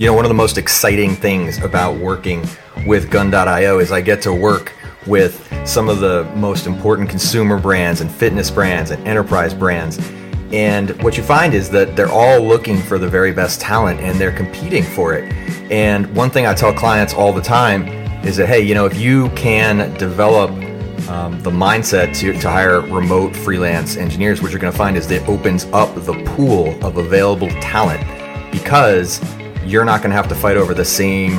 You know, one of the most exciting things about working with Gun.io is I get to work with some of the most important consumer brands and fitness brands and enterprise brands. And what you find is that they're all looking for the very best talent and they're competing for it. And one thing I tell clients all the time is that, hey, you know, if you can develop um, the mindset to, to hire remote freelance engineers, what you're going to find is that it opens up the pool of available talent because you're not going to have to fight over the same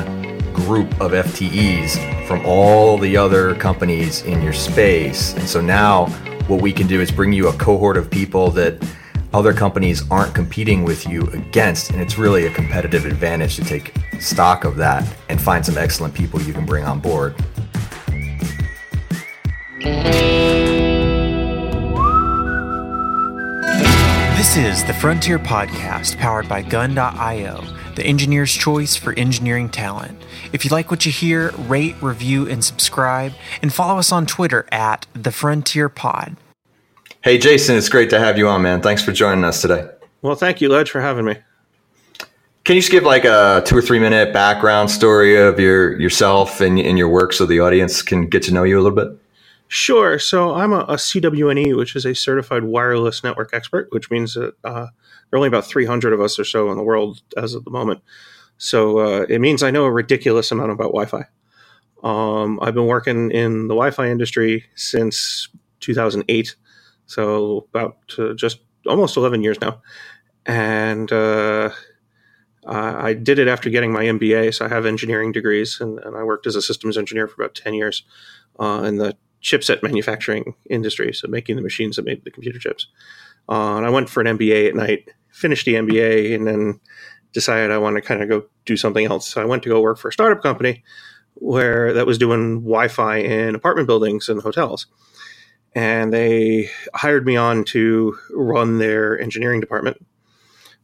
group of FTEs from all the other companies in your space. And so now what we can do is bring you a cohort of people that other companies aren't competing with you against. And it's really a competitive advantage to take stock of that and find some excellent people you can bring on board. This is the Frontier Podcast powered by Gun.io, the engineer's choice for engineering talent. If you like what you hear, rate, review, and subscribe, and follow us on Twitter at the Frontier Pod. Hey, Jason, it's great to have you on, man. Thanks for joining us today. Well, thank you, Ledge, for having me. Can you just give like a two or three minute background story of your yourself and, and your work so the audience can get to know you a little bit? Sure. So I'm a, a CWNE, which is a certified wireless network expert, which means that uh, there are only about 300 of us or so in the world as of the moment. So uh, it means I know a ridiculous amount about Wi-Fi. Um, I've been working in the Wi-Fi industry since 2008, so about uh, just almost 11 years now, and uh, I did it after getting my MBA. So I have engineering degrees, and, and I worked as a systems engineer for about 10 years uh, in the chipset manufacturing industry, so making the machines that made the computer chips. Uh, and I went for an MBA at night, finished the MBA, and then decided I want to kind of go do something else. So I went to go work for a startup company where that was doing Wi-Fi in apartment buildings and hotels. And they hired me on to run their engineering department.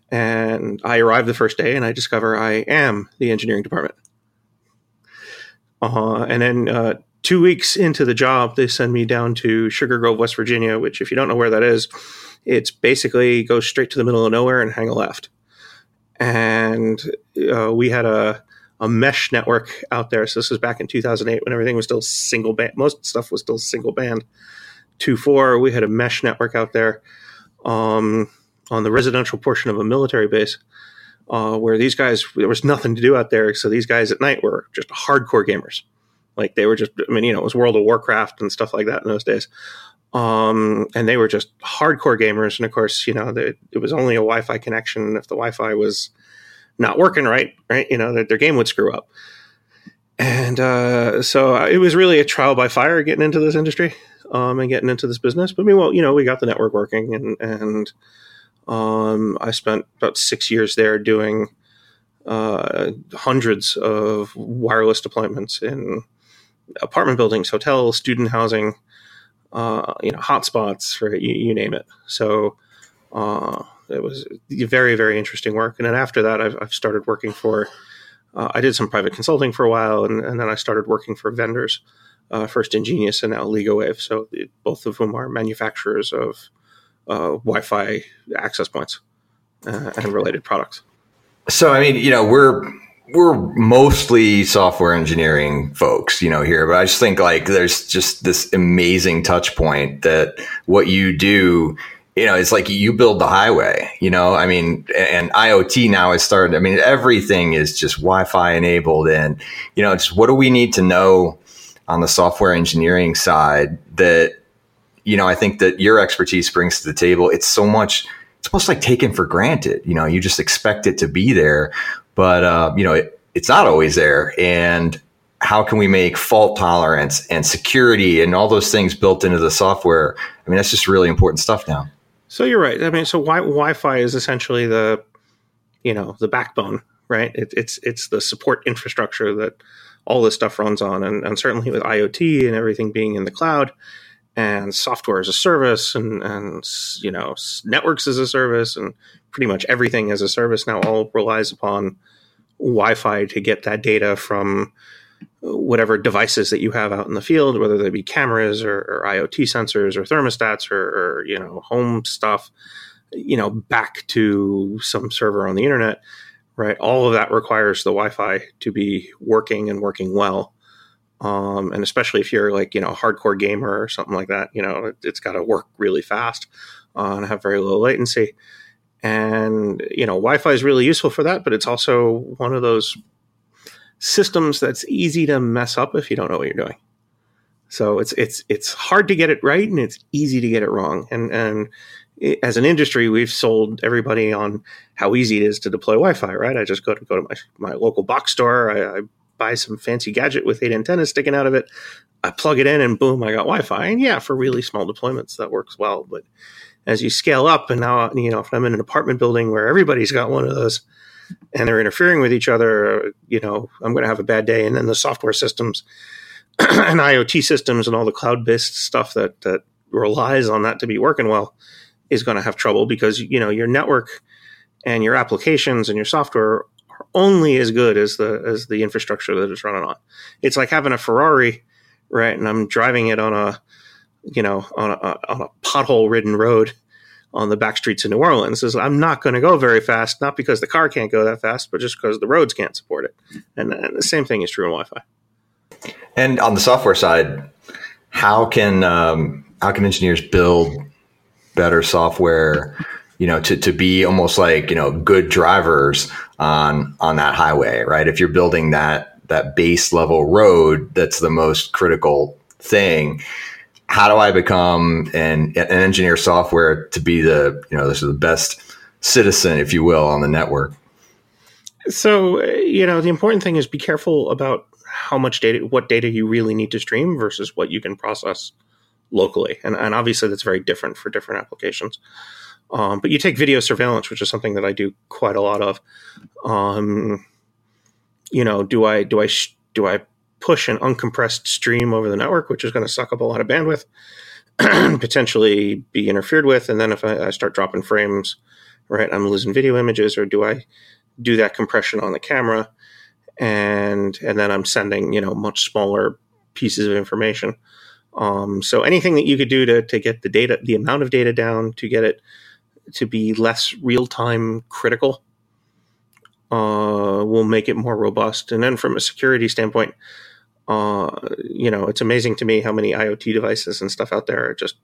And I arrived the first day and I discover I am the engineering department. Uh, and then uh, two weeks into the job, they send me down to Sugar Grove, West Virginia, which, if you don't know where that is, it's basically go straight to the middle of nowhere and hang a left. And uh, we had a, a mesh network out there. So this was back in 2008 when everything was still single band. Most stuff was still single band. 2.4, we had a mesh network out there um, on the residential portion of a military base. Uh, where these guys, there was nothing to do out there. So these guys at night were just hardcore gamers. Like they were just, I mean, you know, it was World of Warcraft and stuff like that in those days. Um, and they were just hardcore gamers. And of course, you know, they, it was only a Wi Fi connection. If the Wi Fi was not working right, right, you know, their, their game would screw up. And uh, so it was really a trial by fire getting into this industry um, and getting into this business. But meanwhile, you know, we got the network working and, and um, I spent about six years there doing uh, hundreds of wireless deployments in apartment buildings, hotels, student housing, uh, you know, hotspots for you, you, name it. So uh, it was very, very interesting work. And then after that, I've, I've started working for. Uh, I did some private consulting for a while, and, and then I started working for vendors. Uh, first EnGenius and now LegoWave. So both of whom are manufacturers of uh, Wi-Fi access points uh, and related products. So I mean, you know, we're we're mostly software engineering folks, you know, here, but I just think like there's just this amazing touch point that what you do, you know, it's like you build the highway, you know, I mean, and IoT now is started. I mean, everything is just Wi-Fi enabled and, you know, just what do we need to know on the software engineering side that, you know, I think that your expertise brings to the table. It's so much, it's almost like taken for granted. You know, you just expect it to be there but uh, you know it, it's not always there. And how can we make fault tolerance and security and all those things built into the software? I mean that's just really important stuff now. So you're right. I mean so wi- wi-fi is essentially the you know the backbone right? It, it's it's the support infrastructure that all this stuff runs on. And, and certainly with iot and everything being in the cloud and software as a service and, and you know networks as a service and pretty much everything as a service now all relies upon Wi-Fi to get that data from whatever devices that you have out in the field, whether they be cameras or, or IoT sensors or thermostats or, or, you know home stuff, you know back to some server on the internet. right? All of that requires the Wi-Fi to be working and working well. Um, and especially if you're like you know a hardcore gamer or something like that, you know it, has got to work really fast uh, and have very low latency. And you know Wi-Fi is really useful for that, but it's also one of those systems that's easy to mess up if you don't know what you're doing. So it's it's it's hard to get it right and it's easy to get it wrong. And and it, as an industry, we've sold everybody on how easy it is to deploy Wi-Fi. Right? I just go to go to my my local box store. I, I buy some fancy gadget with eight antennas sticking out of it. I plug it in and boom, I got Wi-Fi. And yeah, for really small deployments, that works well. But as you scale up, and now you know, if I'm in an apartment building where everybody's got one of those, and they're interfering with each other, you know, I'm going to have a bad day. And then the software systems and IoT systems and all the cloud-based stuff that that relies on that to be working well is going to have trouble because you know your network and your applications and your software are only as good as the as the infrastructure that it's running on. It's like having a Ferrari, right? And I'm driving it on a you know on a on a pothole ridden road on the back streets of New Orleans is I'm not going to go very fast, not because the car can't go that fast, but just because the roads can't support it. And, and the same thing is true in Wi-Fi. And on the software side, how can um, how can engineers build better software? You know, to, to be almost like you know good drivers on on that highway, right? If you're building that that base level road, that's the most critical thing. How do I become an, an engineer software to be the you know this is the best citizen, if you will, on the network? So you know the important thing is be careful about how much data, what data you really need to stream versus what you can process locally. And, and obviously, that's very different for different applications. Um, but you take video surveillance, which is something that I do quite a lot of. Um, you know, do I do I do I push an uncompressed stream over the network, which is going to suck up a lot of bandwidth, potentially be interfered with, and then if I, I start dropping frames, right, I'm losing video images, or do I do that compression on the camera? and and then I'm sending you know much smaller pieces of information. Um, so anything that you could do to to get the data, the amount of data down, to get it to be less real time critical, uh, will make it more robust. And then from a security standpoint, uh, you know, it's amazing to me how many IoT devices and stuff out there are just,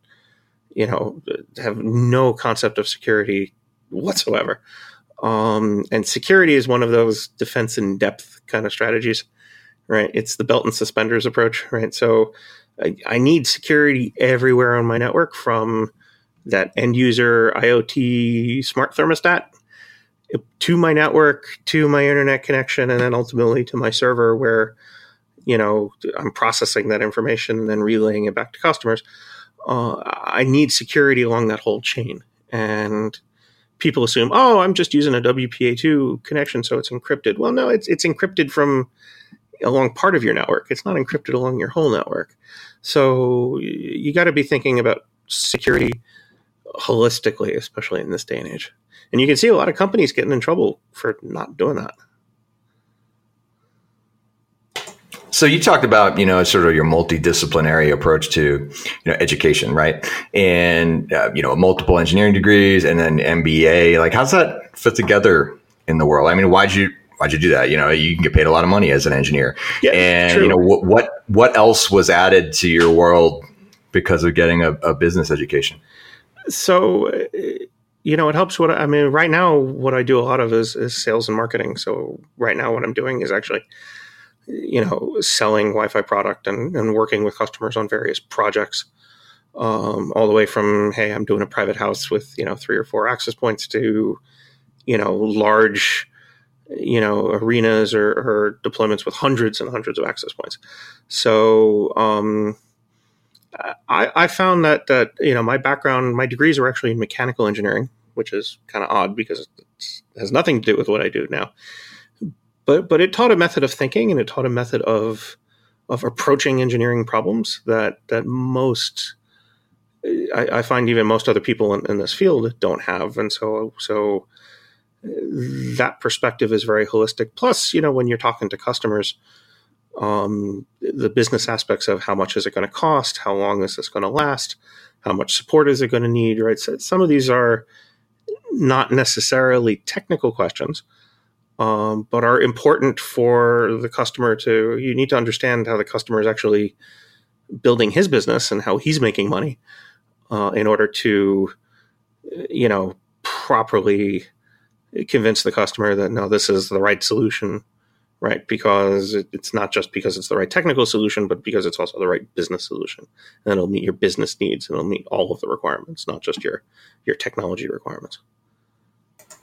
you know, have no concept of security whatsoever. Um, and security is one of those defense in depth kind of strategies, right? It's the belt and suspenders approach, right? So I, I need security everywhere on my network from that end user IoT smart thermostat to my network, to my internet connection, and then ultimately to my server where, you know, I'm processing that information and then relaying it back to customers. Uh, I need security along that whole chain. And people assume, oh, I'm just using a WPA2 connection, so it's encrypted. Well, no, it's it's encrypted from along part of your network. It's not encrypted along your whole network. So you got to be thinking about security holistically, especially in this day and age. And you can see a lot of companies getting in trouble for not doing that. So you talked about, you know, sort of your multidisciplinary approach to, you know, education, right? And, uh, you know, multiple engineering degrees and then MBA. Like, how's that fit together in the world? I mean, why'd you, why'd you do that? You know, you can get paid a lot of money as an engineer. Yeah, and, true. you know, what, what, what else was added to your world because of getting a, a business education? So, you know, it helps what I mean, right now, what I do a lot of is, is sales and marketing. So right now what I'm doing is actually, you know, selling Wi-Fi product and, and working with customers on various projects, um, all the way from hey, I'm doing a private house with you know three or four access points to you know large you know arenas or, or deployments with hundreds and hundreds of access points. So um, I, I found that that you know my background, my degrees are actually in mechanical engineering, which is kind of odd because it has nothing to do with what I do now but but it taught a method of thinking and it taught a method of of approaching engineering problems that that most I, I find even most other people in, in, this field don't have, and so so that perspective is very holistic. Plus, you know, when you're talking to customers, um, the business aspects of how much is it going to cost, how long is this going to last, how much support is it going to need, right? So some of these are not necessarily technical questions, um, but are important for the customer to. You need to understand how the customer is actually building his business and how he's making money uh, in order to, you know, properly convince the customer that no, this is the right solution, right? Because it's not just because it's the right technical solution, but because it's also the right business solution, and it'll meet your business needs and it'll meet all of the requirements, not just your your technology requirements.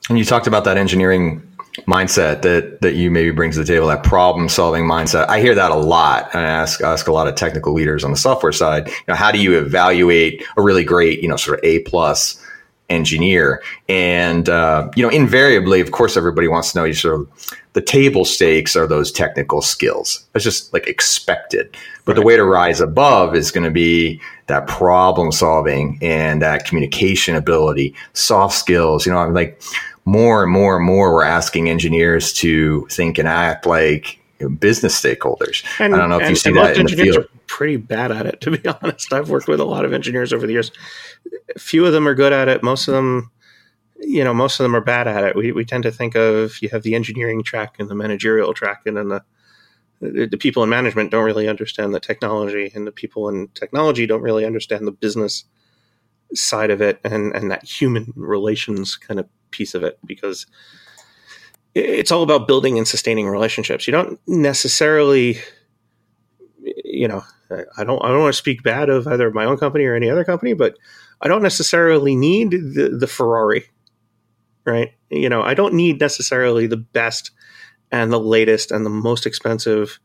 And you talked about that engineering mindset that that you maybe bring to the table, that problem solving mindset. I hear that a lot, and I ask ask a lot of technical leaders on the software side. You know, how do you evaluate a really great, you know, sort of A plus engineer? And uh, you know, invariably, of course, everybody wants to know you sort of the table stakes are those technical skills. That's just like expected. But right. the way to rise above is going to be that problem solving and that communication ability, soft skills. You know, I'm like more and more and more we're asking engineers to think and act like business stakeholders. And, I don't know if and, you see that in the field. pretty bad at it, to be honest. I've worked with a lot of engineers over the years. A few of them are good at it. Most of them, you know, most of them are bad at it. We, we tend to think of you have the engineering track and the managerial track, and then the the people in management don't really understand the technology, and the people in technology don't really understand the business side of it and and that human relations kind of piece of it because it's all about building and sustaining relationships. You don't necessarily, you know, I don't I don't want to speak bad of either my own company or any other company, but I don't necessarily need the, the Ferrari, right? You know, I don't need necessarily the best and the latest and the most expensive,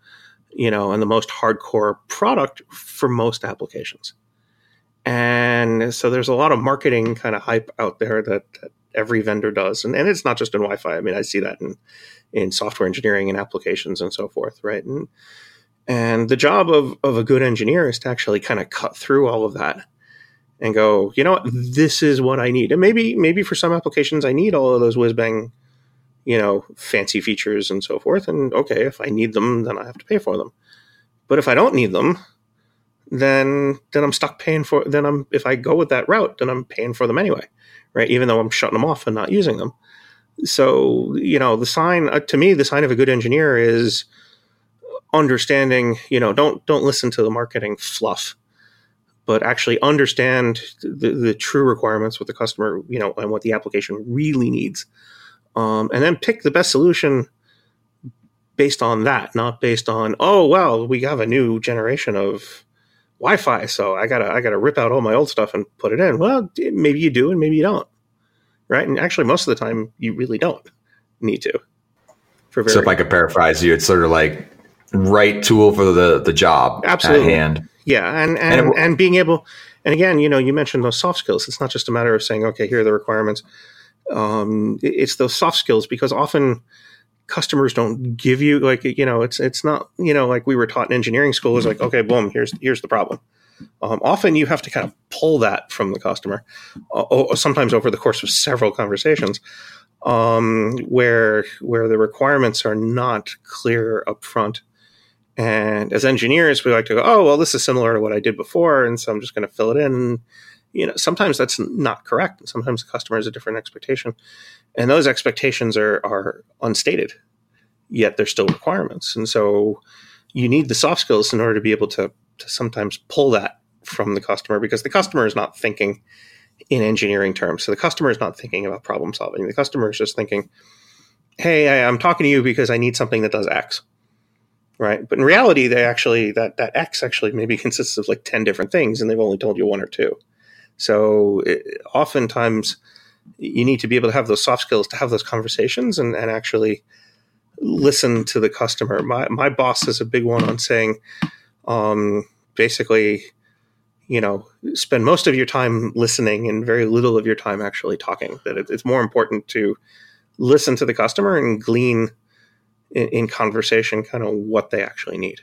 you know, and the most hardcore product for most applications. And so there's a lot of marketing kind of hype out there that, that every vendor does. And, and it's not just in Wi Fi. I mean, I see that in, in software engineering and applications and so forth, right? And, and the job of, of a good engineer is to actually kind of cut through all of that and go, you know what, mm-hmm. this is what I need. And maybe, maybe for some applications, I need all of those whiz bang, you know, fancy features and so forth. And okay, if I need them, then I have to pay for them. But if I don't need them, then then I'm stuck paying for. Then I'm if I go with that route, then I'm paying for them anyway right? Even though I'm shutting them off and not using them. So, you know, the sign uh, to me, the sign of a good engineer is understanding, you know, don't don't listen to the marketing fluff, but actually understand the, the true requirements with the customer, you know, and what the application really needs. Um, and then pick the best solution based on that, not based on, oh well, we have a new generation of Wi-Fi, so I gotta I gotta rip out all my old stuff and put it in. Well, maybe you do, and maybe you don't, right? And actually, most of the time, you really don't need to. For very so, if I could paraphrase you, it's sort of like right tool for the the job Absolutely. at hand. Yeah, and and and, it, and being able, and again, you know, you mentioned those soft skills. It's not just a matter of saying, okay, here are the requirements. Um, it's those soft skills because often customers don't give you like you know it's it's not you know like we were taught in engineering school is like okay boom here's here's the problem. Um, often you have to kind of pull that from the customer uh, sometimes over the course of several conversations um, where where the requirements are not clear up front. And as engineers we like to go oh well this is similar to what i did before and so i'm just going to fill it in you know sometimes that's not correct and sometimes the customer has a different expectation and those expectations are are unstated yet they're still requirements and so you need the soft skills in order to be able to to sometimes pull that from the customer because the customer is not thinking in engineering terms so the customer is not thinking about problem solving the customer is just thinking hey i'm talking to you because i need something that does x right? But in reality they actually that that x actually maybe consists of like 10 different things and they've only told you one or two so it, oftentimes you need to be able to have those soft skills to have those conversations and, and actually listen to the customer. My, my boss is a big one on saying, um, basically, you know, spend most of your time listening and very little of your time actually talking. That it, it's more important to listen to the customer and glean in, in conversation kind of what they actually need.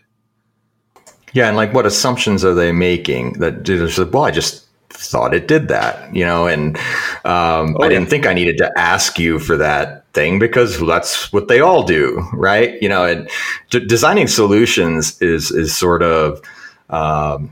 Yeah, and like what assumptions are they making that well, I just thought it did that, you know, and um, oh, I didn't think I needed to ask you for that thing because that's what they all do, right? You know, and d- designing solutions is is sort of um,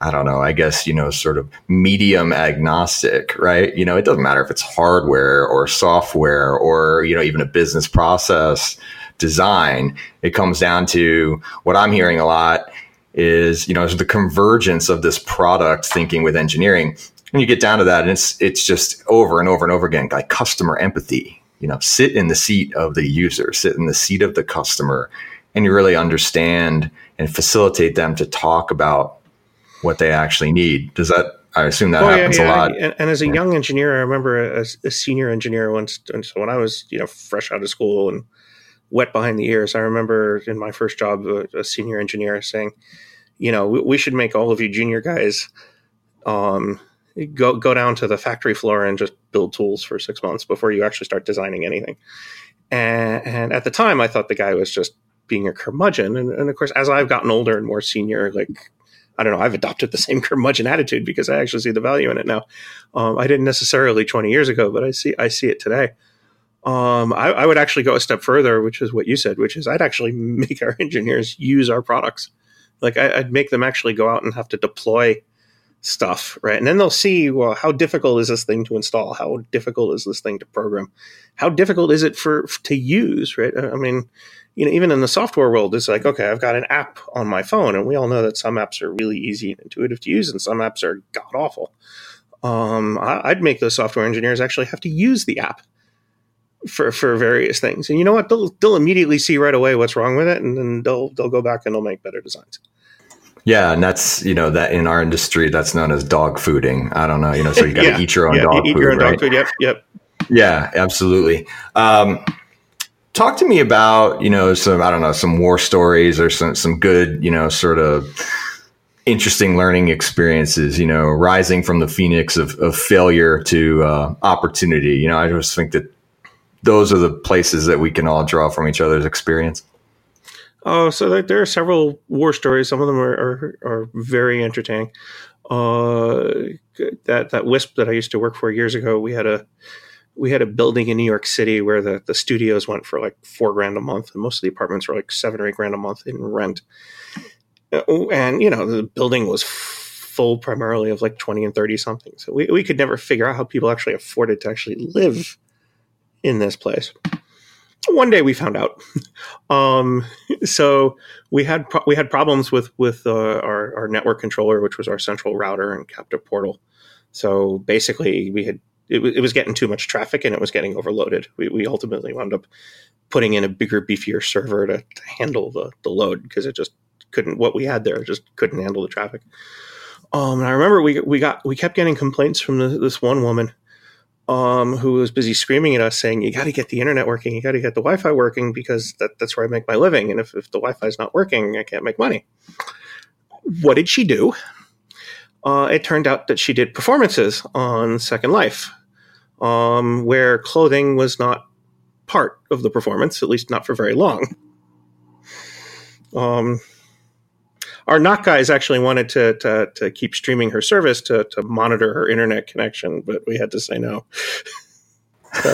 I don't know, I guess, you know, sort of medium agnostic, right? You know, it doesn't matter if it's hardware or software or, you know, even a business process design. It comes down to what I'm hearing a lot is, you know, the convergence of this product thinking with engineering. And you get down to that and it's it's just over and over and over again, like customer empathy. You know, sit in the seat of the user, sit in the seat of the customer, and you really understand and facilitate them to talk about what they actually need. Does that I assume that oh, happens yeah, yeah. a lot. And, and as a yeah. young engineer, I remember a, a, senior engineer once. And so when I was, you know, fresh out of school and wet behind the ears, I remember in my first job, a, a senior engineer saying, "You know, we, we, should make all of you junior guys um, go go down to the factory floor and just build tools for six months before you actually start designing anything." And, and at the time, I thought the guy was just being a curmudgeon. And, and of course, as I've gotten older and more senior, like I don't know, I've adopted the same curmudgeon attitude because I actually see the value in it now. Um, I didn't necessarily 20 years ago, but I see I see it today. Um, I, I, would actually go a step further, which is what you said, which is I'd actually make our engineers use our products. Like I, would make them actually go out and have to deploy stuff, right? And then they'll see, well, how difficult is this thing to install? How difficult is this thing to program? How difficult is it for to use, right? I mean, you know, even in the software world, it's like, okay, I've got an app on my phone, and we all know that some apps are really easy and intuitive to use, and some apps are god awful. Um, I, would make those software engineers actually have to use the app for for various things, and you know what? They'll they'll immediately see right away what's wrong with it, and then they'll they'll go back and they'll make better designs. Yeah, and that's you know that in our industry that's known as dog fooding. I don't know, you know, so you got to yeah. eat your own yeah, dog eat food, your own right? dog food. Yep, yep. Yeah, absolutely. Um, talk to me about you know some I don't know some war stories or some some good you know sort of interesting learning experiences. You know, rising from the phoenix of, of failure to uh, opportunity. You know, I just think that those are the places that we can all draw from each other's experience. Oh, so there, there are several war stories. Some of them are are, are very entertaining. Uh, that that WISP that I used to work for years ago, we had a we had a building in New York City where the, the studios went for like four grand a month, and most of the apartments were like seven or eight grand a month in rent. Uh, and you know, the building was full primarily of like twenty and thirty something. So we we could never figure out how people actually afforded to actually live in this place. One day we found out. um, so we had pro- we had problems with with uh, our our network controller, which was our central router and captive portal. So basically, we had it, it was getting too much traffic and it was getting overloaded. We, we ultimately wound up putting in a bigger, beefier server to, to handle the, the load because it just couldn't, what we had there just couldn't handle the traffic. Um, and I remember we, we got, we kept getting complaints from the, this one woman um, who was busy screaming at us saying, you got to get the internet working. You got to get the Wi-Fi working because that, that's where I make my living. And if, if the Wi-Fi is not working, I can't make money. What did she do? uh, it turned out that she did performances on Second Life, um, where clothing was not part of the performance, at least not for very long. Um, our NOC guys actually wanted to, to, to keep streaming her service to, to monitor her internet connection, but we had to say no.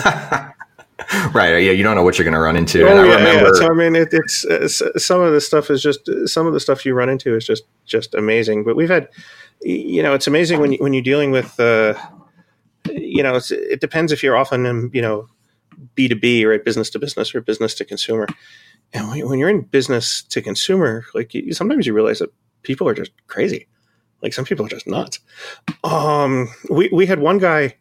right. Yeah. You don't know what you're going to run into. Oh, yeah, remember... yeah, So, I mean, it, it's uh, some of the stuff is just some of the stuff you run into is just just amazing. But we've had you know, it's amazing when you, when you're dealing with, uh, you know, it depends if you're often in, you know, B two B or business to business or business to consumer. And when you're in business to consumer, like you, sometimes you realize that people are just crazy. Like some people are just nuts. Um, we we had one guy.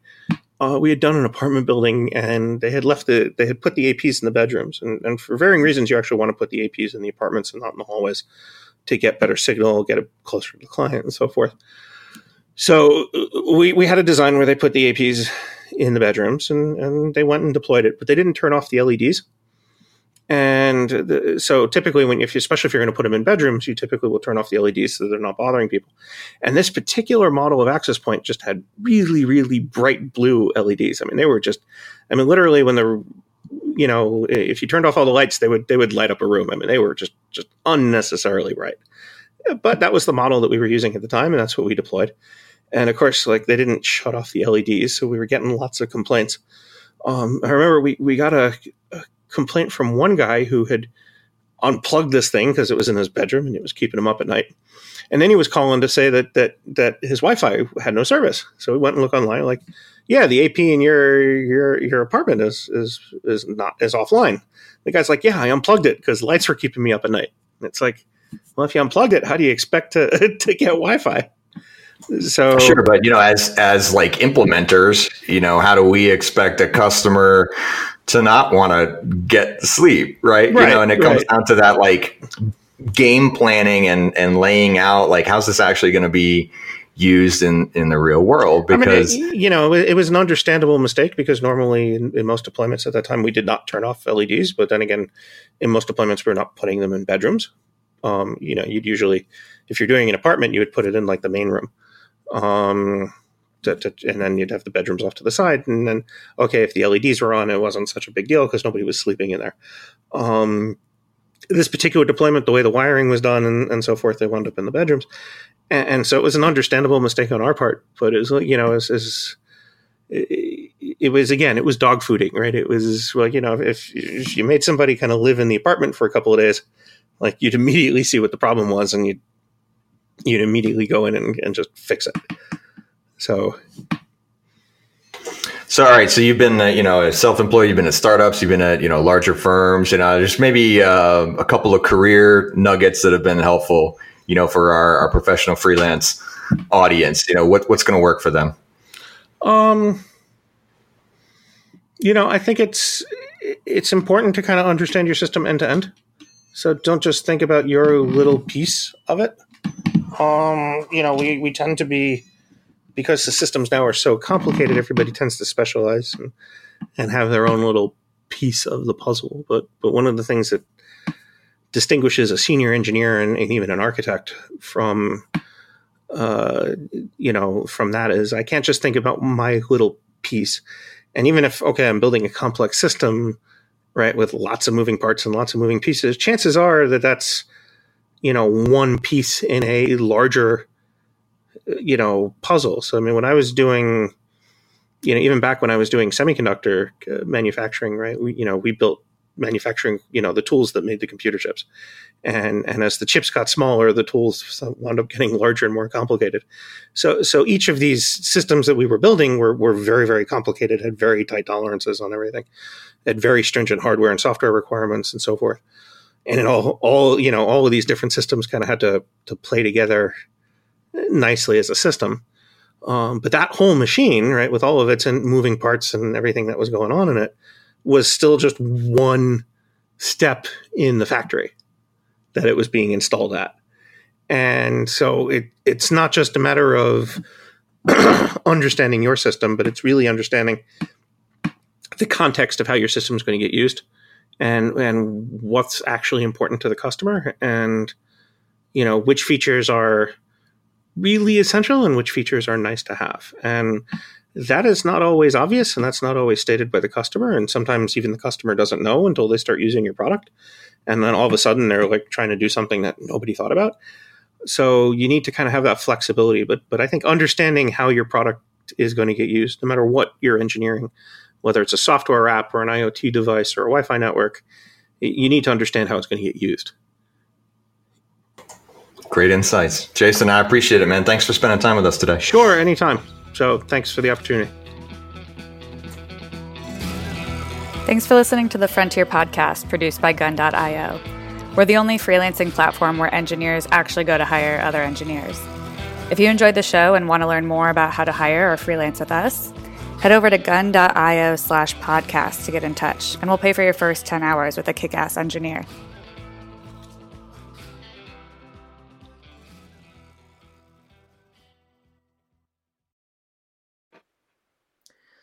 Uh, we had done an apartment building, and they had left the they had put the APs in the bedrooms, and, and for varying reasons, you actually want to put the APs in the apartments and not in the hallways to get better signal, get it closer to the client, and so forth. So we, we had a design where they put the APs in the bedrooms and, and they went and deployed it, but they didn't turn off the LEDs. And the, so typically when, if you, especially if you're going to put them in bedrooms, you typically will turn off the LEDs so they're not bothering people. And this particular model of access point just had really, really bright blue LEDs. I mean, they were just, I mean, literally when the you know, if you turned off all the lights, they would they would light up a room. I mean, they were just just unnecessarily bright. But that was the model that we were using at the time, and that's what we deployed. And of course, like they didn't shut off the LEDs, so we were getting lots of complaints. Um, I remember we we got a, complaint from one guy who had unplugged this thing because it was in his bedroom and it was keeping him up at night. And then he was calling to say that that that his Wi-Fi had no service. So we went and looked online, like, yeah, the AP in your your your apartment is is is not is offline. The guy's like, yeah, I unplugged it because lights were keeping me up at night. And it's like, well, if you unplugged it, how do you expect to to get Wi-Fi? So sure, but you know, as as like implementers, you know, how do we expect a customer to not want to get sleep, right? right? You know, and it comes right. down to that like game planning and and laying out like how's this actually going to be used in in the real world because I mean, it, you know it, it, was an understandable mistake because normally in, in, most deployments at that time we did not turn off LEDs but then again in most deployments we're not putting them in bedrooms um, you know you'd usually if you're doing an apartment you would put it in like the main room um, to, to, and then you'd have the bedrooms off to the side and then okay if the LEDs were on it wasn't such a big deal because nobody was sleeping in there um, this particular deployment, the way the wiring was done and, and so forth, they wound up in the bedrooms. And, and, so it was an understandable mistake on our part, but it was, you know, it was, it, was again, it was dog fooding, right? It was well, you know, if, if you made somebody kind of live in the apartment for a couple of days, like you'd immediately see what the problem was and you'd, you'd immediately go in and, and just fix it. So so, all right. So you've been, uh, you know, a self-employed. You've been at startups. You've been at, you know, larger firms. You know, there's maybe uh, a couple of career nuggets that have been helpful, you know, for our, our professional freelance audience. You know, what what's going to work for them? Um, you know, I think it's it's important to kind of understand your system end to end. So don't just think about your little piece of it. Um, you know, we we tend to be because the systems now are so complicated, everybody tends to specialize and, and have their own little piece of the puzzle. But but one of the things that distinguishes a senior engineer and, and even an architect from uh, you know from that is I can't just think about my little piece. And even if okay, I'm building a complex system, right, with lots of moving parts and lots of moving pieces, chances are that that's you know one piece in a larger you know puzzle. So I mean, when I was doing, you know, even back when I was doing semiconductor uh, manufacturing, right? We, you know, we built manufacturing, you know, the tools that made the computer chips, and and as the chips got smaller, the tools wound up getting larger and more complicated. So so each of these systems that we were building were were very very complicated, had very tight tolerances on everything, had very stringent hardware and software requirements and so forth. And all all you know all of these different systems kind of had to to play together nicely as a system. Um, but that whole machine, right, with all of its moving parts and everything that was going on in it, was still just one step in the factory that it was being installed at. And so it, it's not just a matter of understanding your system, but it's really understanding the context of how your system is going to get used and and what's actually important to the customer and you know which features are really essential and which features are nice to have. And that is not always obvious and that's not always stated by the customer. And sometimes even the customer doesn't know until they start using your product. And then all of a sudden they're like trying to do something that nobody thought about. So you need to kind of have that flexibility. But but I think understanding how your product is going to get used, no matter what you're engineering, whether it's a software app or an IoT device or a Wi-Fi network, you need to understand how it's going to get used. Great insights. Jason, I appreciate it, man. Thanks for spending time with us today. Sure, anytime. So thanks for the opportunity. Thanks for listening to the Frontier podcast produced by Gun.io. We're the only freelancing platform where engineers actually go to hire other engineers. If you enjoyed the show and want to learn more about how to hire or freelance with us, head over to gun.io slash podcast to get in touch, and we'll pay for your first 10 hours with a kick ass engineer.